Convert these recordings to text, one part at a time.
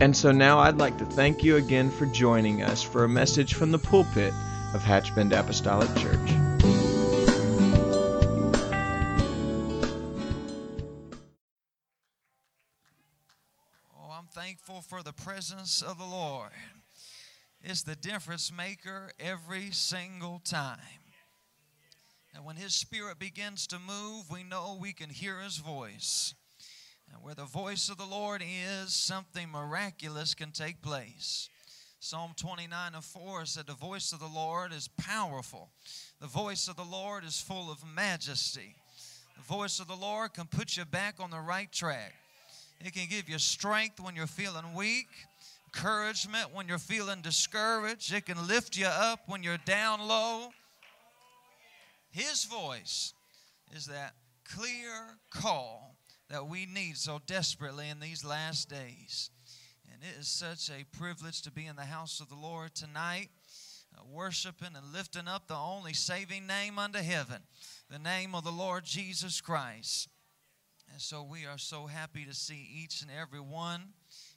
And so now I'd like to thank you again for joining us for a message from the pulpit of Hatchbend Apostolic Church. Oh, I'm thankful for the presence of the Lord. It's the difference maker every single time. And when His Spirit begins to move, we know we can hear His voice. And where the voice of the Lord is, something miraculous can take place. Psalm 29 and 4 said, The voice of the Lord is powerful. The voice of the Lord is full of majesty. The voice of the Lord can put you back on the right track. It can give you strength when you're feeling weak, encouragement when you're feeling discouraged. It can lift you up when you're down low. His voice is that clear call that we need so desperately in these last days. And it is such a privilege to be in the house of the Lord tonight, uh, worshiping and lifting up the only saving name under heaven, the name of the Lord Jesus Christ. And so we are so happy to see each and every one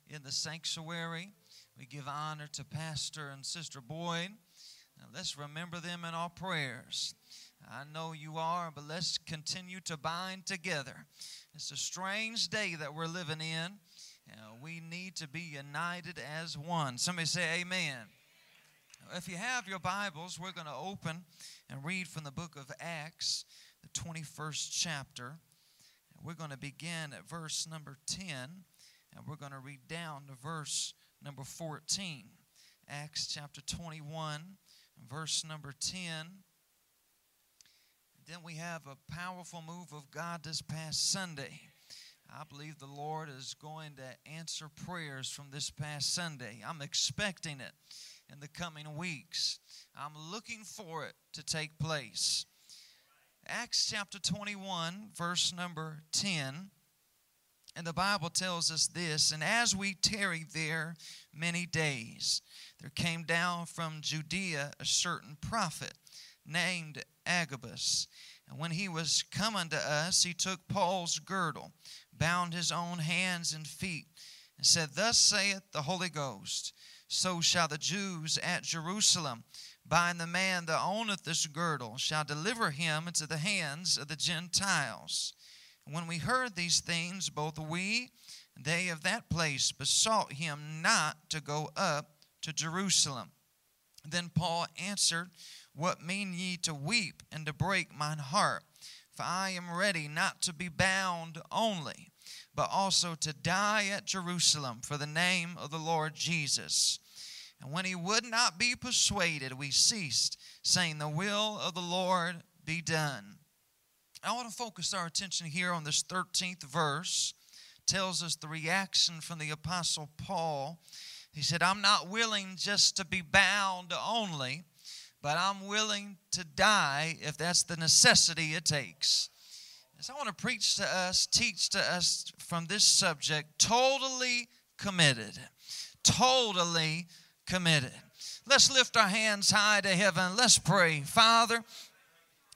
in the sanctuary. We give honor to Pastor and Sister Boyd. Now let's remember them in our prayers. I know you are, but let's continue to bind together. It's a strange day that we're living in. Uh, we need to be united as one. Somebody say, Amen. If you have your Bibles, we're going to open and read from the book of Acts, the 21st chapter. We're going to begin at verse number 10, and we're going to read down to verse number 14. Acts chapter 21, verse number 10. Then we have a powerful move of God this past Sunday. I believe the Lord is going to answer prayers from this past Sunday. I'm expecting it in the coming weeks. I'm looking for it to take place. Acts chapter 21, verse number 10. And the Bible tells us this And as we tarried there many days, there came down from Judea a certain prophet named Agabus. And when he was come unto us, he took Paul's girdle, bound his own hands and feet, and said, Thus saith the Holy Ghost, so shall the Jews at Jerusalem bind the man that owneth this girdle, shall deliver him into the hands of the Gentiles. And when we heard these things, both we and they of that place besought him not to go up to Jerusalem. Then Paul answered, what mean ye to weep and to break mine heart? For I am ready not to be bound only, but also to die at Jerusalem for the name of the Lord Jesus. And when he would not be persuaded, we ceased, saying, The will of the Lord be done. I want to focus our attention here on this 13th verse. It tells us the reaction from the Apostle Paul. He said, I'm not willing just to be bound only but I'm willing to die if that's the necessity it takes. So I want to preach to us, teach to us from this subject totally committed. Totally committed. Let's lift our hands high to heaven. Let's pray. Father,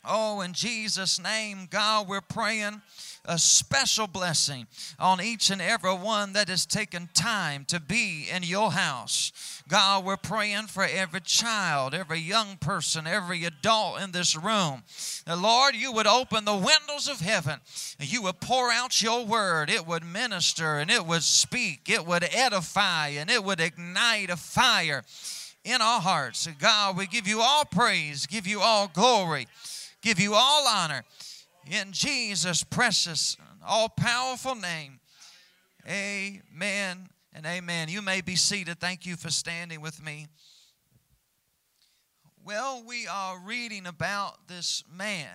oh, in Jesus' name, God, we're praying a special blessing on each and every one that has taken time to be in your house. God, we're praying for every child, every young person, every adult in this room. That, Lord, you would open the windows of heaven and you would pour out your word. It would minister and it would speak, it would edify, and it would ignite a fire in our hearts. God, we give you all praise, give you all glory, give you all honor in Jesus' precious, all powerful name. Amen and amen. You may be seated. Thank you for standing with me. Well, we are reading about this man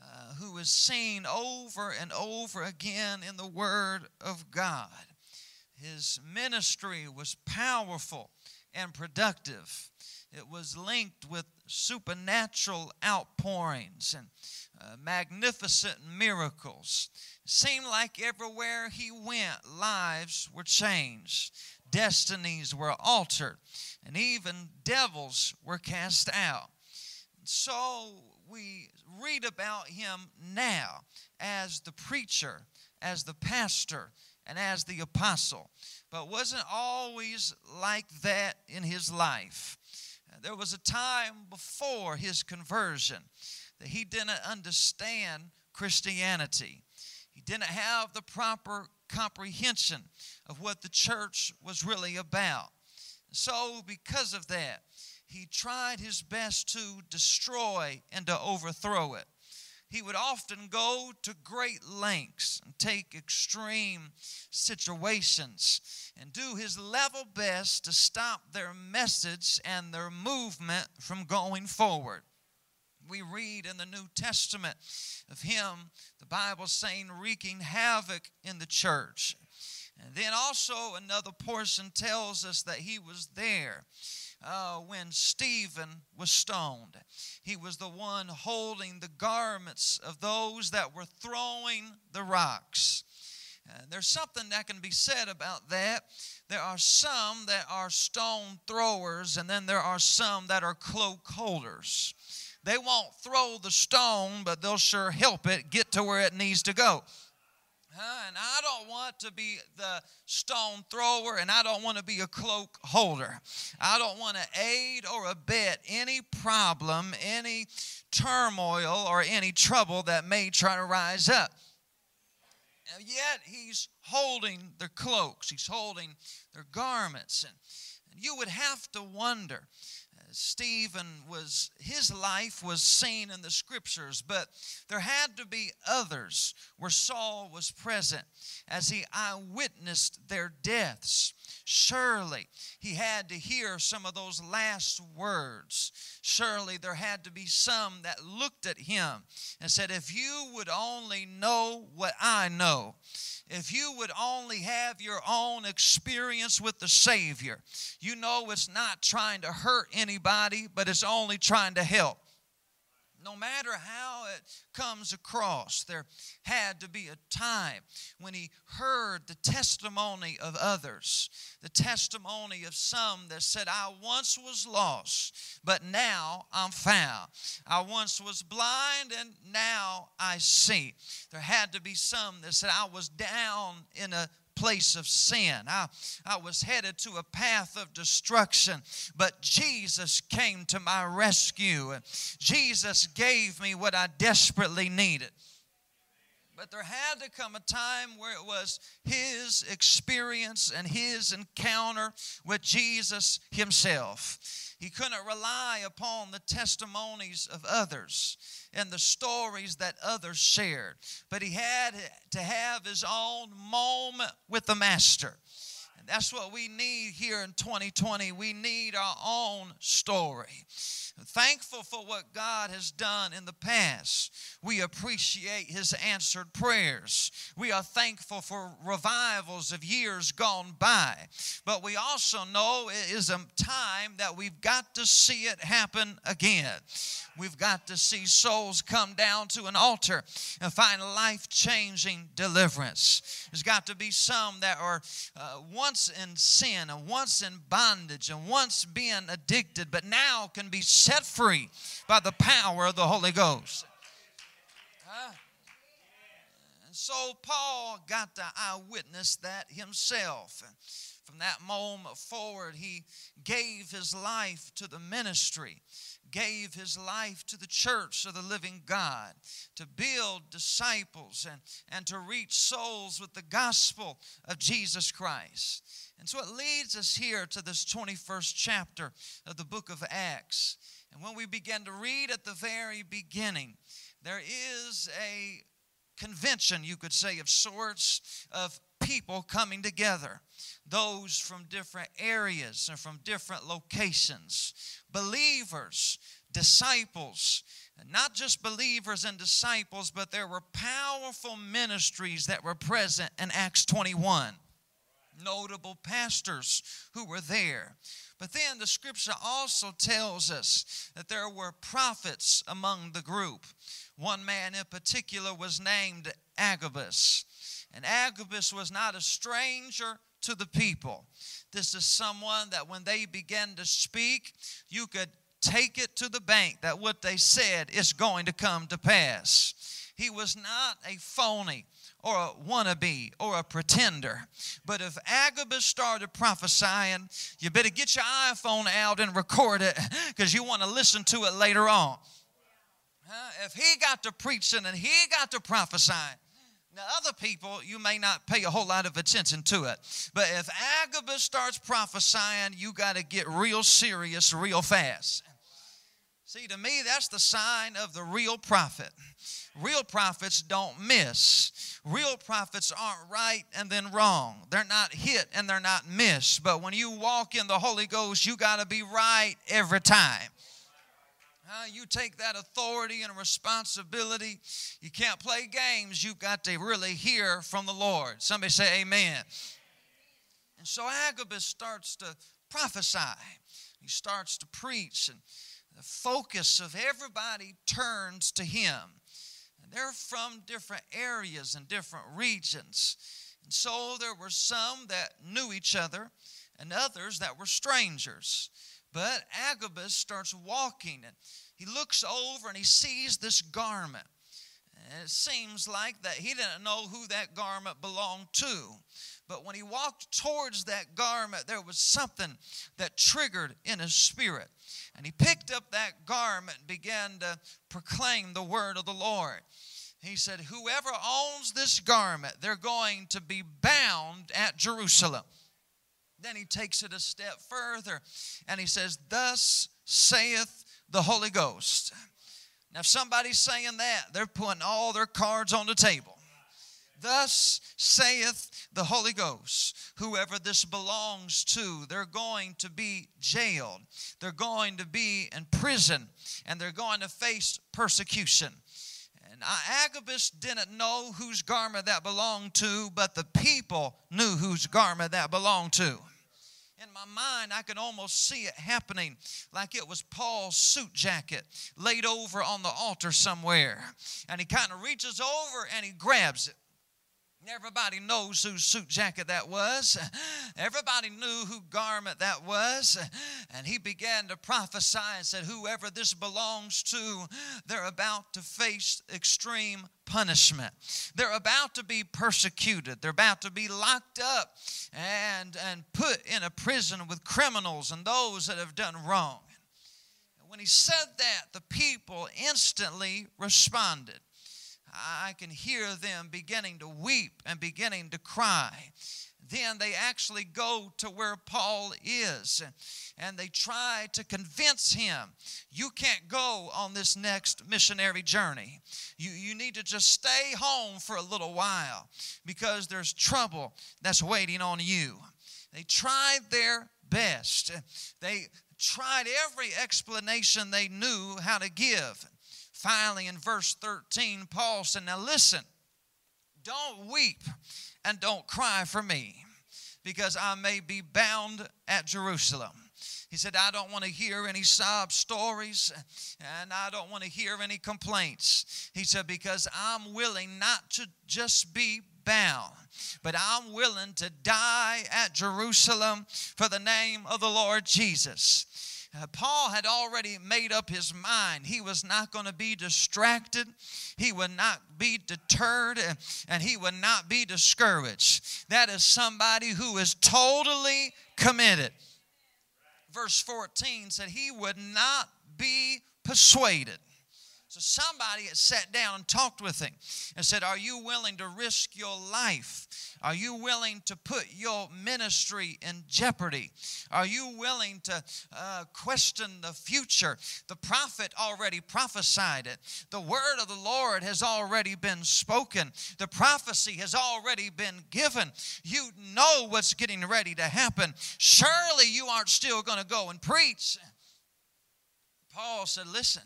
uh, who is seen over and over again in the Word of God. His ministry was powerful and productive. It was linked with supernatural outpourings and uh, magnificent miracles. It seemed like everywhere he went, lives were changed, destinies were altered, and even devils were cast out. So we read about him now as the preacher, as the pastor, and as the apostle, but wasn't always like that in his life. There was a time before his conversion that he didn't understand Christianity. He didn't have the proper comprehension of what the church was really about. So, because of that, he tried his best to destroy and to overthrow it. He would often go to great lengths and take extreme situations and do his level best to stop their message and their movement from going forward we read in the New Testament of him, the Bible saying, wreaking havoc in the church. And then also another portion tells us that he was there uh, when Stephen was stoned. He was the one holding the garments of those that were throwing the rocks. Uh, there's something that can be said about that. There are some that are stone throwers, and then there are some that are cloak holders. They won't throw the stone, but they'll sure help it get to where it needs to go. And I don't want to be the stone thrower, and I don't want to be a cloak holder. I don't want to aid or abet any problem, any turmoil, or any trouble that may try to rise up. And yet, he's holding their cloaks, he's holding their garments. And, and you would have to wonder Stephen was, his life was seen in the scriptures, but there had to be others where Saul was present as he eyewitnessed their deaths. Surely he had to hear some of those last words. Surely there had to be some that looked at him and said, If you would only know what I know, if you would only have your own experience with the Savior, you know it's not trying to hurt anybody, but it's only trying to help no matter how it comes across, there had to be a time when he heard the testimony of others, the testimony of some that said, I once was lost, but now I'm found. I once was blind, and now I see. There had to be some that said, I was down in a place of sin. I, I was headed to a path of destruction, but Jesus came to my rescue. and Jesus gave me what I desperately needed. But there had to come a time where it was his experience and his encounter with Jesus himself. He couldn't rely upon the testimonies of others and the stories that others shared, but he had to have his own moment with the Master. And that's what we need here in 2020. We need our own story. Thankful for what God has done in the past. We appreciate His answered prayers. We are thankful for revivals of years gone by. But we also know it is a time that we've got to see it happen again. We've got to see souls come down to an altar and find life changing deliverance. There's got to be some that are uh, once in sin and once in bondage and once being addicted, but now can be set free by the power of the Holy Ghost. Uh, and so Paul got to eyewitness that himself. From that moment forward, he gave his life to the ministry gave his life to the church of the living God to build disciples and, and to reach souls with the gospel of Jesus Christ. And so it leads us here to this 21st chapter of the book of Acts. And when we begin to read at the very beginning, there is a convention, you could say, of sorts of people coming together. Those from different areas and from different locations. Believers, disciples, and not just believers and disciples, but there were powerful ministries that were present in Acts 21. notable pastors who were there. But then the scripture also tells us that there were prophets among the group. One man in particular was named Agabus. And Agabus was not a stranger to the people. This is someone that when they began to speak, you could take it to the bank that what they said is going to come to pass. He was not a phony or a wannabe or a pretender. But if Agabus started prophesying, you better get your iPhone out and record it because you want to listen to it later on. If he got to preaching and he got to prophesying, now, other people, you may not pay a whole lot of attention to it. But if Agabus starts prophesying, you got to get real serious real fast. See, to me, that's the sign of the real prophet. Real prophets don't miss. Real prophets aren't right and then wrong. They're not hit and they're not missed. But when you walk in the Holy Ghost, you got to be right every time. You take that authority and responsibility. You can't play games. You've got to really hear from the Lord. Somebody say, Amen. And so Agabus starts to prophesy. He starts to preach, and the focus of everybody turns to him. And they're from different areas and different regions. And so there were some that knew each other and others that were strangers. But Agabus starts walking and he looks over and he sees this garment. And it seems like that he didn't know who that garment belonged to. But when he walked towards that garment, there was something that triggered in his spirit. And he picked up that garment and began to proclaim the word of the Lord. He said, Whoever owns this garment, they're going to be bound at Jerusalem. Then he takes it a step further and he says, Thus saith the Holy Ghost. Now, if somebody's saying that, they're putting all their cards on the table. Thus saith the Holy Ghost. Whoever this belongs to, they're going to be jailed. They're going to be in prison and they're going to face persecution. And Agabus didn't know whose garment that belonged to, but the people knew whose garment that belonged to in my mind, I could almost see it happening like it was Paul's suit jacket laid over on the altar somewhere. And he kind of reaches over and he grabs it. Everybody knows whose suit jacket that was. Everybody knew who garment that was. And he began to prophesy and said, Whoever this belongs to, they're about to face extreme punishment. They're about to be persecuted. They're about to be locked up and, and put in a prison with criminals and those that have done wrong. When he said that, the people instantly responded. I can hear them beginning to weep and beginning to cry. Then they actually go to where Paul is and they try to convince him you can't go on this next missionary journey. You, you need to just stay home for a little while because there's trouble that's waiting on you. They tried their best, they tried every explanation they knew how to give. Finally, in verse 13, Paul said, Now listen, don't weep and don't cry for me, because I may be bound at Jerusalem. He said, I don't want to hear any sob stories and I don't want to hear any complaints. He said, because I'm willing not to just be bound, but I'm willing to die at Jerusalem for the name of the Lord Jesus. Paul had already made up his mind. He was not going to be distracted, he would not be deterred, and he would not be discouraged. That is somebody who is totally committed. Verse 14 said, He would not be persuaded. So somebody sat down and talked with him and said, Are you willing to risk your life? Are you willing to put your ministry in jeopardy? Are you willing to uh, question the future? The prophet already prophesied it. The word of the Lord has already been spoken. The prophecy has already been given. You know what's getting ready to happen. Surely you aren't still going to go and preach. Paul said, Listen,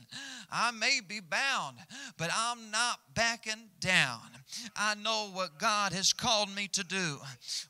I may be bound, but I'm not backing down. I know what God has called me to do.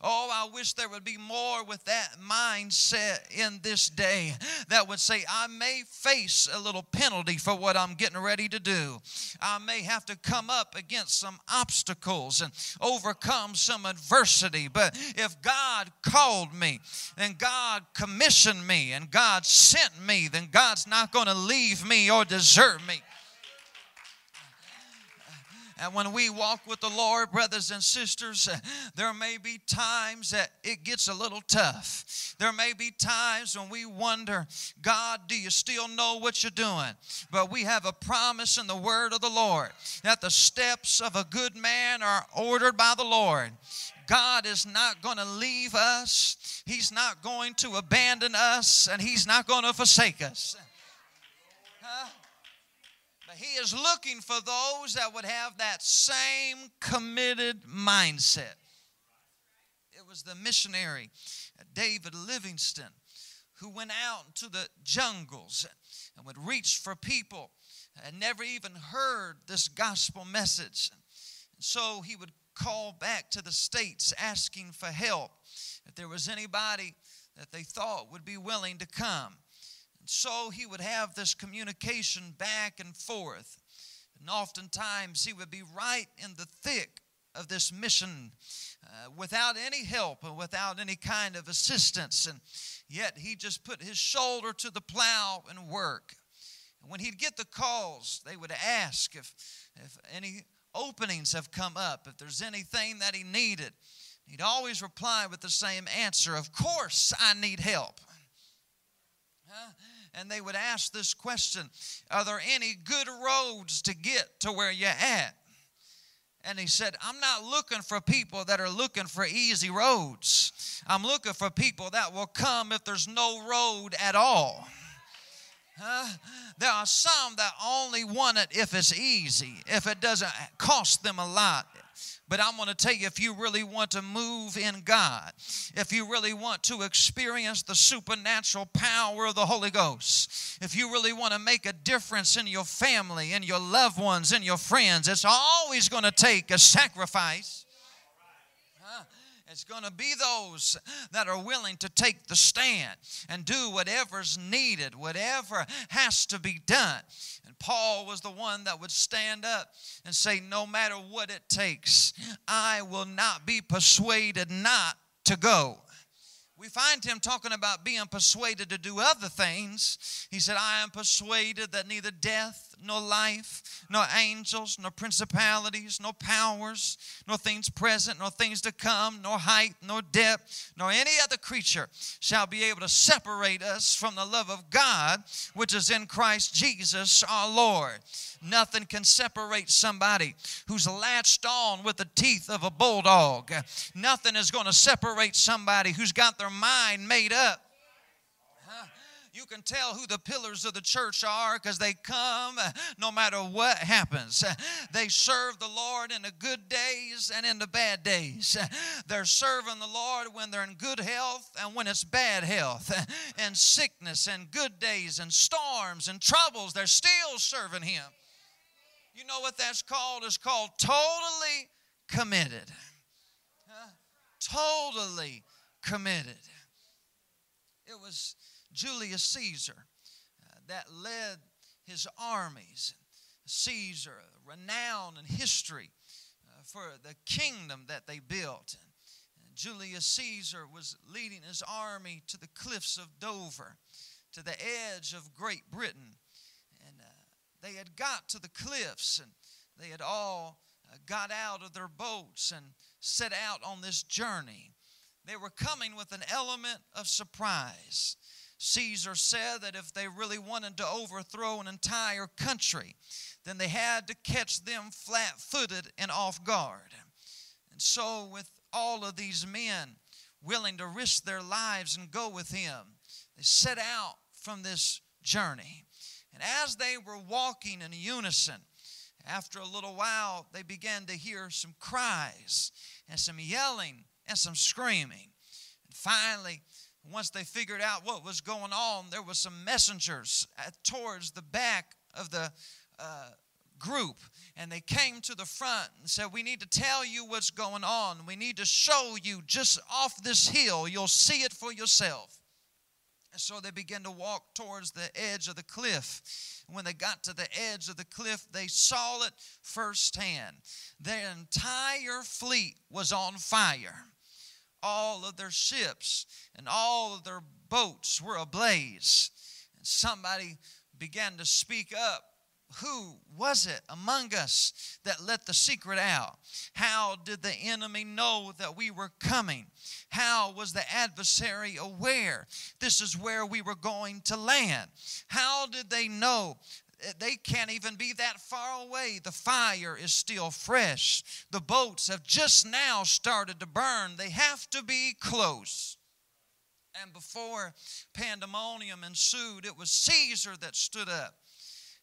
Oh, I wish there would be more with that mindset in this day that would say, I may face a little penalty for what I'm getting ready to do. I may have to come up against some obstacles and overcome some adversity. But if God called me, and God commissioned me, and God sent me, then God's not going to leave me or desert me. And when we walk with the Lord, brothers and sisters, there may be times that it gets a little tough. There may be times when we wonder, God, do you still know what you're doing? But we have a promise in the word of the Lord that the steps of a good man are ordered by the Lord. God is not going to leave us. He's not going to abandon us, and He's not going to forsake us. Huh? But He is looking for those that would have that same committed mindset. It was the missionary, uh, David Livingstone, who went out into the jungles and would reach for people and never even heard this gospel message. And so he would call back to the States asking for help. If there was anybody that they thought would be willing to come. So he would have this communication back and forth. And oftentimes he would be right in the thick of this mission uh, without any help and without any kind of assistance. And yet he just put his shoulder to the plow and work. And when he'd get the calls, they would ask if, if any openings have come up, if there's anything that he needed, he'd always reply with the same answer Of course, I need help. Huh? And they would ask this question Are there any good roads to get to where you're at? And he said, I'm not looking for people that are looking for easy roads. I'm looking for people that will come if there's no road at all. Uh, there are some that only want it if it's easy, if it doesn't cost them a lot. But I'm going to tell you if you really want to move in God, if you really want to experience the supernatural power of the Holy Ghost, if you really want to make a difference in your family, in your loved ones, in your friends, it's always going to take a sacrifice. It's going to be those that are willing to take the stand and do whatever's needed, whatever has to be done. And Paul was the one that would stand up and say, No matter what it takes, I will not be persuaded not to go. We find him talking about being persuaded to do other things. He said, I am persuaded that neither death, nor life, nor angels, nor principalities, nor powers, nor things present, nor things to come, nor height, nor depth, nor any other creature shall be able to separate us from the love of God which is in Christ Jesus our Lord. Nothing can separate somebody who's latched on with the teeth of a bulldog. Nothing is going to separate somebody who's got their mind made up you can tell who the pillars of the church are because they come no matter what happens. They serve the Lord in the good days and in the bad days. They're serving the Lord when they're in good health and when it's bad health, and sickness and good days and storms and troubles. They're still serving Him. You know what that's called? It's called totally committed. Totally committed. It was Julius Caesar uh, that led his armies. Caesar, renowned in history uh, for the kingdom that they built. And Julius Caesar was leading his army to the cliffs of Dover, to the edge of Great Britain. And uh, they had got to the cliffs and they had all uh, got out of their boats and set out on this journey. They were coming with an element of surprise. Caesar said that if they really wanted to overthrow an entire country, then they had to catch them flat footed and off guard. And so, with all of these men willing to risk their lives and go with him, they set out from this journey. And as they were walking in unison, after a little while, they began to hear some cries and some yelling and some screaming. And finally, Once they figured out what was going on, there was some messengers towards the back of the uh, group and they came to the front and said we need to tell you what's going on. We need to show you just off this hill. You'll see it for yourself. And so they began to walk towards the edge of the cliff. When they got to the edge of the cliff they saw it firsthand. Their entire fleet was on fire all of their ships and all of their boats were ablaze and somebody began to speak up who was it among us that let the secret out? How did the enemy know that we were coming? How was the adversary aware this is where we were going to land? How did they know Eh, they can't even be that far away. The fire is still fresh. The boats have just now started to burn. They have to be close. And before pandemonium ensued, it was Caesar that stood up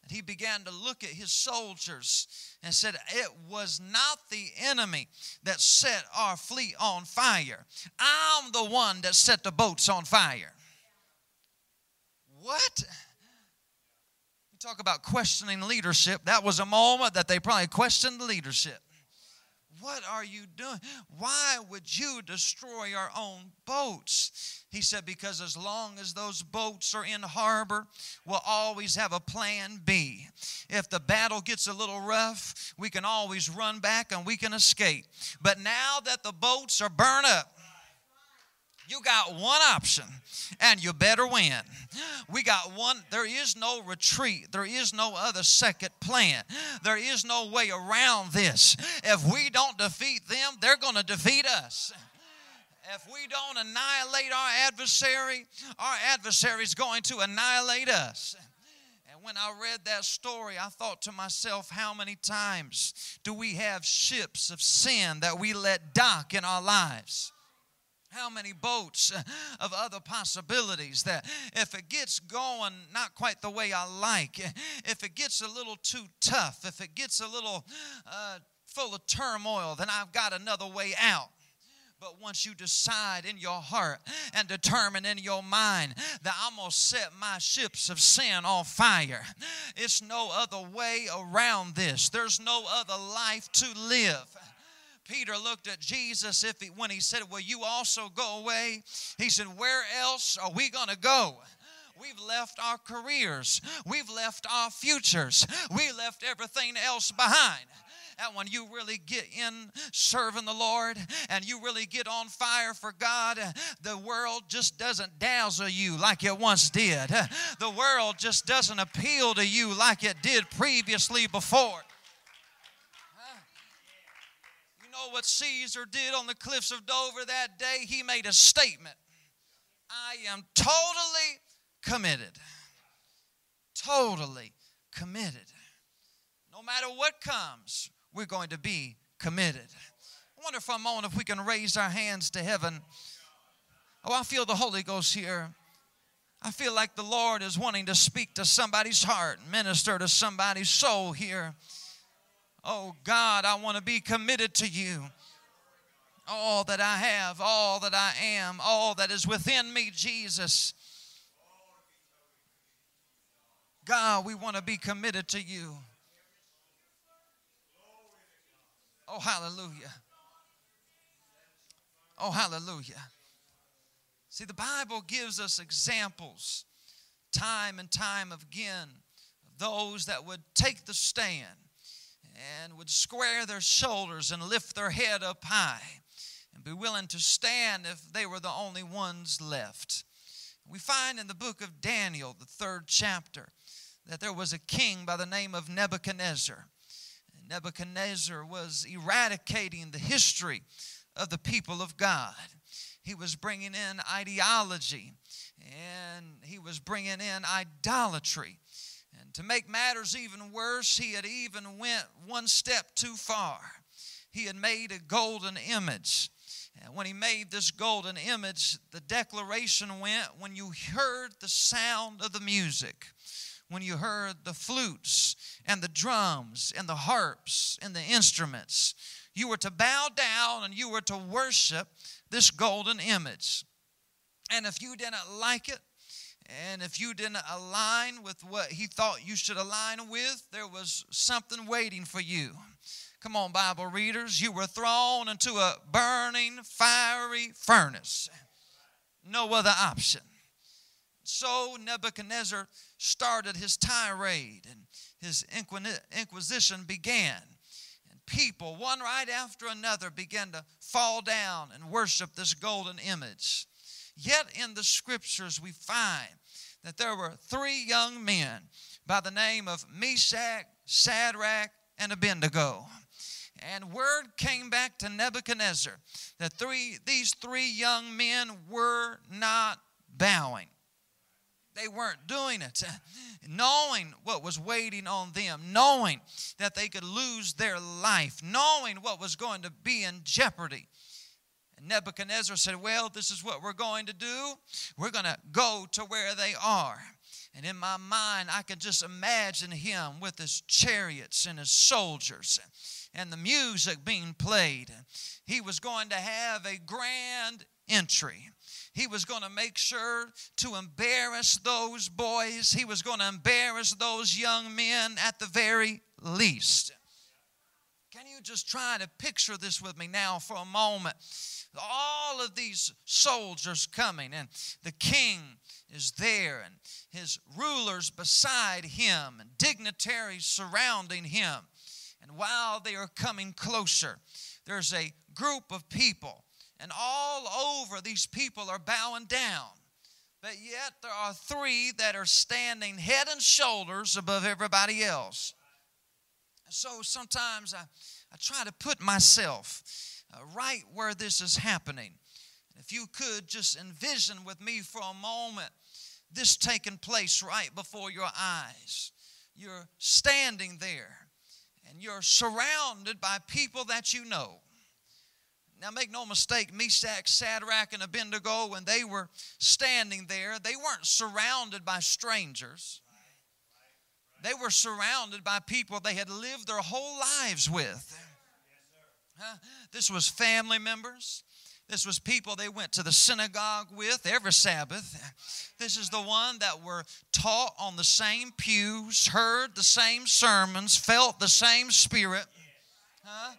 and he began to look at his soldiers and said, It was not the enemy that set our fleet on fire. I'm the one that set the boats on fire. What? Talk about questioning leadership. That was a moment that they probably questioned leadership. What are you doing? Why would you destroy our own boats? He said, Because as long as those boats are in harbor, we'll always have a plan B. If the battle gets a little rough, we can always run back and we can escape. But now that the boats are burned up, you got one option, and you better win. We got one, there is no retreat. There is no other second plan. There is no way around this. If we don't defeat them, they're going to defeat us. If we don't annihilate our adversary, our adversary is going to annihilate us. And when I read that story, I thought to myself, how many times do we have ships of sin that we let dock in our lives? How many boats of other possibilities that if it gets going not quite the way I like, if it gets a little too tough, if it gets a little uh, full of turmoil, then I've got another way out. But once you decide in your heart and determine in your mind that I'm going to set my ships of sin on fire, it's no other way around this. There's no other life to live. Peter looked at Jesus if he, when he said, Will you also go away? He said, Where else are we going to go? We've left our careers. We've left our futures. We left everything else behind. And when you really get in serving the Lord and you really get on fire for God, the world just doesn't dazzle you like it once did. The world just doesn't appeal to you like it did previously before. Know what Caesar did on the cliffs of Dover that day? He made a statement I am totally committed. Totally committed. No matter what comes, we're going to be committed. I wonder for a moment if we can raise our hands to heaven. Oh, I feel the Holy Ghost here. I feel like the Lord is wanting to speak to somebody's heart, minister to somebody's soul here. Oh God, I want to be committed to you. All that I have, all that I am, all that is within me, Jesus. God, we want to be committed to you. Oh, hallelujah. Oh, hallelujah. See, the Bible gives us examples time and time again of those that would take the stand and would square their shoulders and lift their head up high and be willing to stand if they were the only ones left. We find in the book of Daniel, the third chapter, that there was a king by the name of Nebuchadnezzar. Nebuchadnezzar was eradicating the history of the people of God. He was bringing in ideology and he was bringing in idolatry to make matters even worse, he had even went one step too far. He had made a golden image. And when he made this golden image, the declaration went when you heard the sound of the music, when you heard the flutes and the drums and the harps and the instruments, you were to bow down and you were to worship this golden image. And if you didn't like it, and if you didn't align with what he thought you should align with, there was something waiting for you. Come on, Bible readers. You were thrown into a burning, fiery furnace. No other option. So Nebuchadnezzar started his tirade and his inquisition began. And people, one right after another, began to fall down and worship this golden image. Yet in the scriptures, we find that there were three young men by the name of Meshach, Shadrach, and Abednego. And word came back to Nebuchadnezzar that three, these three young men were not bowing. They weren't doing it, knowing what was waiting on them, knowing that they could lose their life, knowing what was going to be in jeopardy. Nebuchadnezzar said, Well, this is what we're going to do. We're going to go to where they are. And in my mind, I can just imagine him with his chariots and his soldiers and the music being played. He was going to have a grand entry. He was going to make sure to embarrass those boys. He was going to embarrass those young men at the very least. Can you just try to picture this with me now for a moment? All of these soldiers coming, and the king is there, and his rulers beside him, and dignitaries surrounding him. And while they are coming closer, there's a group of people, and all over these people are bowing down. But yet there are three that are standing head and shoulders above everybody else. So sometimes I, I try to put myself uh, right where this is happening. If you could just envision with me for a moment this taking place right before your eyes. You're standing there and you're surrounded by people that you know. Now, make no mistake, Meshach, Shadrach, and Abednego, when they were standing there, they weren't surrounded by strangers. They were surrounded by people they had lived their whole lives with. Huh? This was family members. This was people they went to the synagogue with every Sabbath. This is the one that were taught on the same pews, heard the same sermons, felt the same spirit. Huh?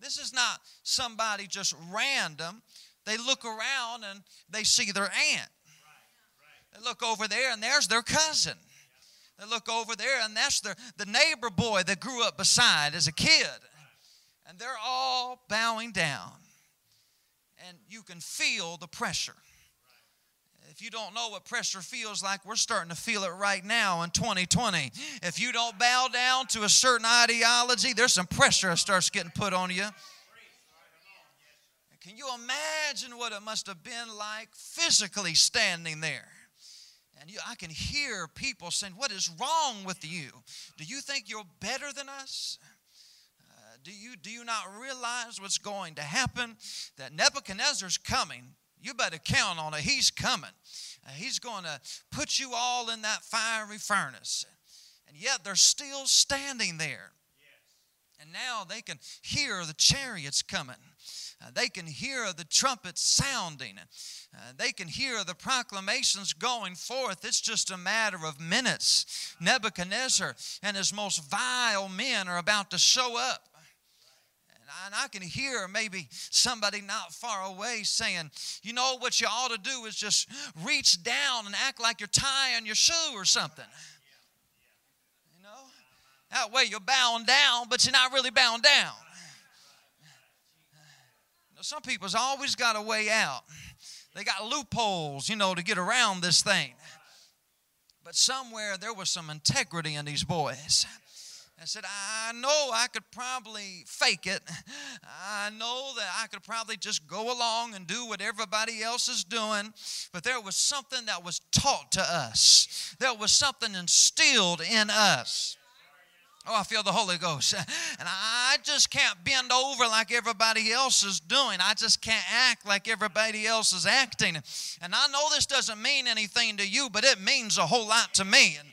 This is not somebody just random. They look around and they see their aunt. They look over there and there's their cousin. They look over there and that's their, the neighbor boy that grew up beside as a kid. And they're all bowing down and you can feel the pressure. If you don't know what pressure feels like, we're starting to feel it right now in 2020. If you don't bow down to a certain ideology, there's some pressure that starts getting put on you. Can you imagine what it must have been like physically standing there? And you, I can hear people saying, What is wrong with you? Do you think you're better than us? Do you, do you not realize what's going to happen? That Nebuchadnezzar's coming. You better count on it. He's coming. Uh, he's going to put you all in that fiery furnace. And yet they're still standing there. And now they can hear the chariots coming. Uh, they can hear the trumpets sounding. Uh, they can hear the proclamations going forth. It's just a matter of minutes. Nebuchadnezzar and his most vile men are about to show up and I can hear maybe somebody not far away saying, you know, what you ought to do is just reach down and act like you're tying your shoe or something. You know? That way you're bowing down, but you're not really bowing down. You know, some people's always got a way out. They got loopholes, you know, to get around this thing. But somewhere there was some integrity in these boys. I said, I know I could probably fake it. I know that I could probably just go along and do what everybody else is doing. But there was something that was taught to us, there was something instilled in us. Oh, I feel the Holy Ghost. And I just can't bend over like everybody else is doing. I just can't act like everybody else is acting. And I know this doesn't mean anything to you, but it means a whole lot to me. And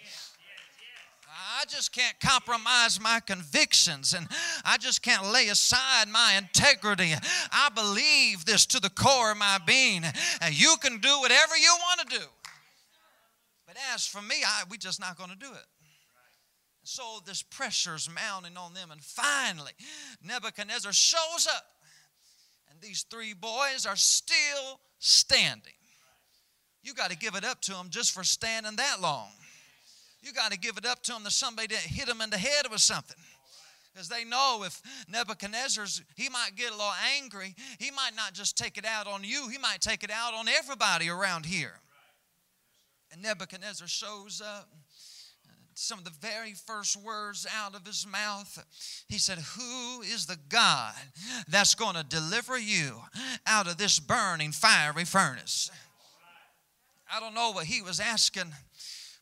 I just can't compromise my convictions and I just can't lay aside my integrity. I believe this to the core of my being. And you can do whatever you want to do. But as for me, I, we just not going to do it. So this pressure's mounting on them. And finally, Nebuchadnezzar shows up. And these three boys are still standing. You got to give it up to them just for standing that long. You got to give it up to them that somebody didn't hit them in the head with something. Because they know if Nebuchadnezzar's, he might get a little angry. He might not just take it out on you, he might take it out on everybody around here. And Nebuchadnezzar shows up some of the very first words out of his mouth. He said, Who is the God that's going to deliver you out of this burning fiery furnace? I don't know what he was asking,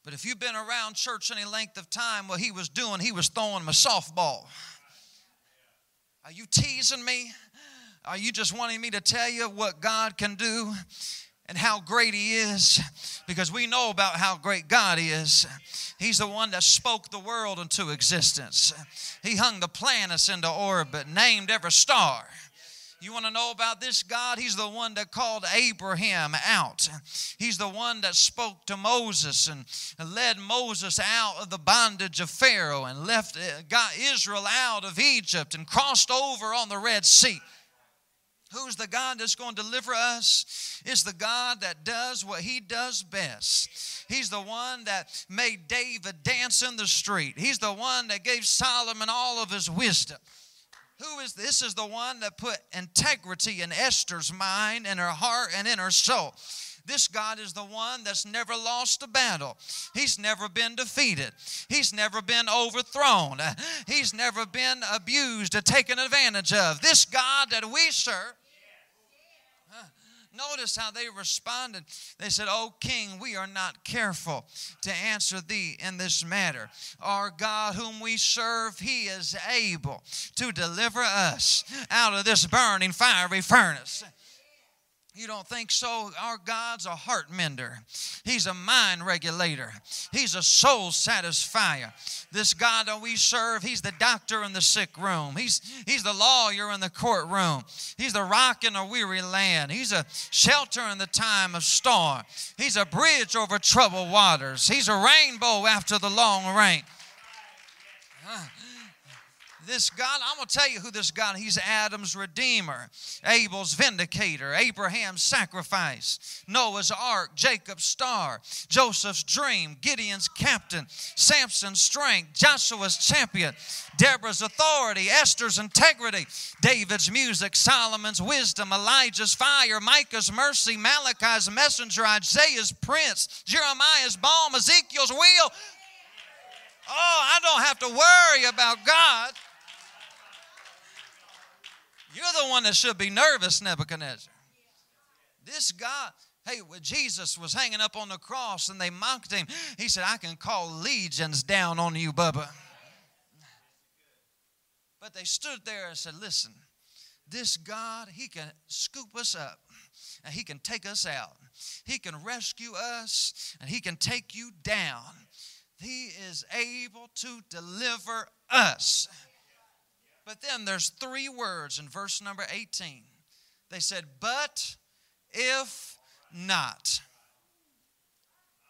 but if you've been around church any length of time, what he was doing, he was throwing my softball. Are you teasing me? Are you just wanting me to tell you what God can do? and how great He is because we know about how great God is. He's the one that spoke the world into existence, He hung the planets into orbit, named every star. You want to know about this God? He's the one that called Abraham out. He's the one that spoke to Moses and led Moses out of the bondage of Pharaoh and left uh, got Israel out of Egypt and crossed over on the Red Sea. Who's the God that's going to deliver us? It's the God that does what he does best. He's the one that made David dance in the street. He's the one that gave Solomon all of his wisdom. Who is this? Is the one that put integrity in Esther's mind and her heart and in her soul. This God is the one that's never lost a battle. He's never been defeated. He's never been overthrown. He's never been abused or taken advantage of. This God that we serve Notice how they responded. They said, O king, we are not careful to answer thee in this matter. Our God, whom we serve, he is able to deliver us out of this burning fiery furnace. You don't think so? Our God's a heart mender. He's a mind regulator. He's a soul satisfier. This God that we serve, He's the doctor in the sick room. He's, he's the lawyer in the courtroom. He's the rock in a weary land. He's a shelter in the time of storm. He's a bridge over troubled waters. He's a rainbow after the long rain. This God, I'm going to tell you who this God, he's Adam's redeemer, Abel's vindicator, Abraham's sacrifice, Noah's ark, Jacob's star, Joseph's dream, Gideon's captain, Samson's strength, Joshua's champion, Deborah's authority, Esther's integrity, David's music, Solomon's wisdom, Elijah's fire, Micah's mercy, Malachi's messenger, Isaiah's prince, Jeremiah's balm, Ezekiel's wheel. Oh, I don't have to worry about God. You're the one that should be nervous, Nebuchadnezzar. This God, hey, when Jesus was hanging up on the cross and they mocked him, he said, I can call legions down on you, Bubba. But they stood there and said, Listen, this God, He can scoop us up and He can take us out. He can rescue us and He can take you down. He is able to deliver us. But then there's three words in verse number 18. They said, But if not.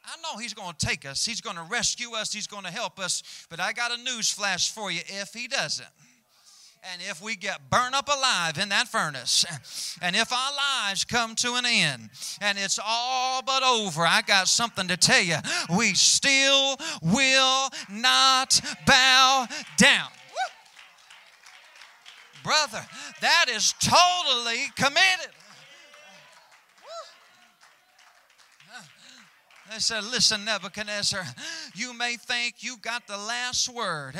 I know He's going to take us, He's going to rescue us, He's going to help us, but I got a news flash for you if He doesn't. And if we get burned up alive in that furnace, and if our lives come to an end, and it's all but over, I got something to tell you. We still will not bow down brother, that is totally committed. They said, Listen, Nebuchadnezzar, you may think you got the last word.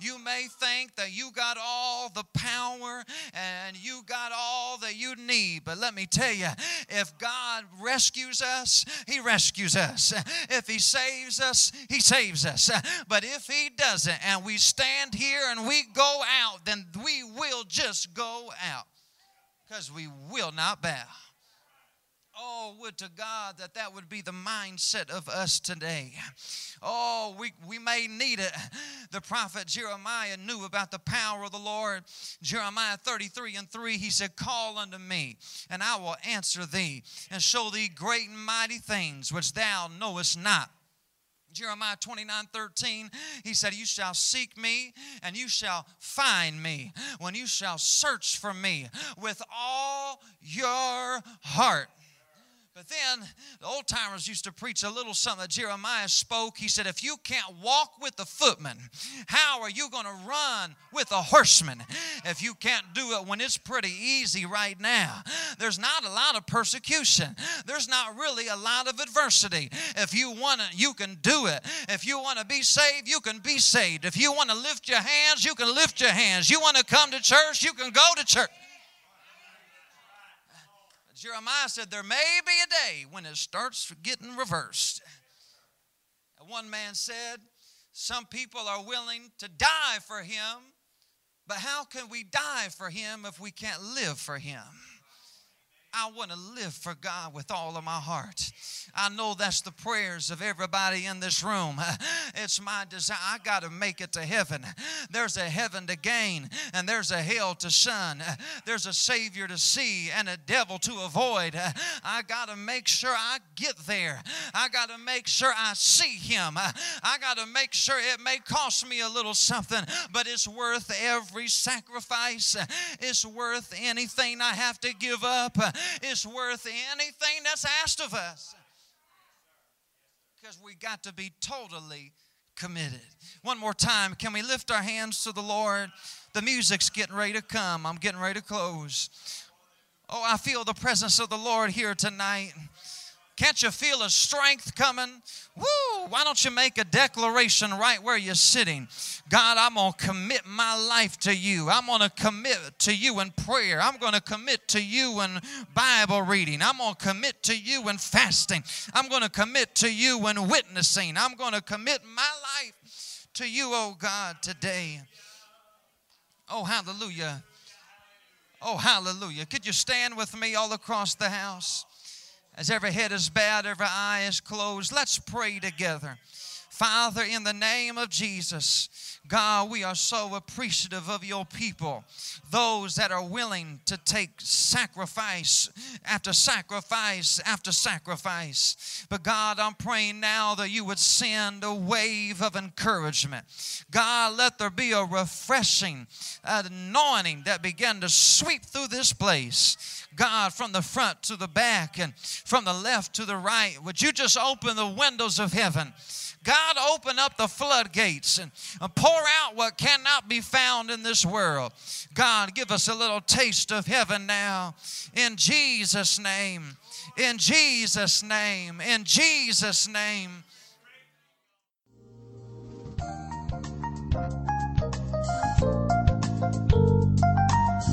You may think that you got all the power and you got all that you need. But let me tell you, if God rescues us, He rescues us. If He saves us, He saves us. But if He doesn't and we stand here and we go out, then we will just go out because we will not bow. Oh, would to God that that would be the mindset of us today. Oh, we, we may need it. The prophet Jeremiah knew about the power of the Lord. Jeremiah 33 and 3, he said, Call unto me, and I will answer thee, and show thee great and mighty things which thou knowest not. Jeremiah 29 13, he said, You shall seek me and you shall find me when you shall search for me with all your heart. But then the old timers used to preach a little something that Jeremiah spoke. He said, If you can't walk with the footman, how are you going to run with a horseman? If you can't do it when it's pretty easy right now, there's not a lot of persecution, there's not really a lot of adversity. If you want it, you can do it. If you want to be saved, you can be saved. If you want to lift your hands, you can lift your hands. You want to come to church, you can go to church. Jeremiah said, There may be a day when it starts getting reversed. one man said, Some people are willing to die for him, but how can we die for him if we can't live for him? I want to live for God with all of my heart. I know that's the prayers of everybody in this room. It's my desire. I got to make it to heaven. There's a heaven to gain, and there's a hell to shun. There's a Savior to see and a devil to avoid. I got to make sure I get there. I got to make sure I see Him. I got to make sure it may cost me a little something, but it's worth every sacrifice. It's worth anything I have to give up is worth anything that's asked of us. Because we got to be totally committed. One more time, can we lift our hands to the Lord? The music's getting ready to come. I'm getting ready to close. Oh, I feel the presence of the Lord here tonight. Can't you feel a strength coming? Woo! Why don't you make a declaration right where you're sitting? God, I'm going to commit my life to you. I'm going to commit to you in prayer. I'm going to commit to you in Bible reading. I'm going to commit to you in fasting. I'm going to commit to you in witnessing. I'm going to commit my life to you, oh God, today. Oh, hallelujah. Oh, hallelujah. Could you stand with me all across the house? As every head is bowed, every eye is closed, let's pray together. Father, in the name of Jesus, God, we are so appreciative of your people, those that are willing to take sacrifice after sacrifice after sacrifice. But God, I'm praying now that you would send a wave of encouragement. God, let there be a refreshing anointing that began to sweep through this place. God, from the front to the back and from the left to the right, would you just open the windows of heaven? God, open up the floodgates and pour out what cannot be found in this world. God, give us a little taste of heaven now. In Jesus' name. In Jesus' name. In Jesus' name.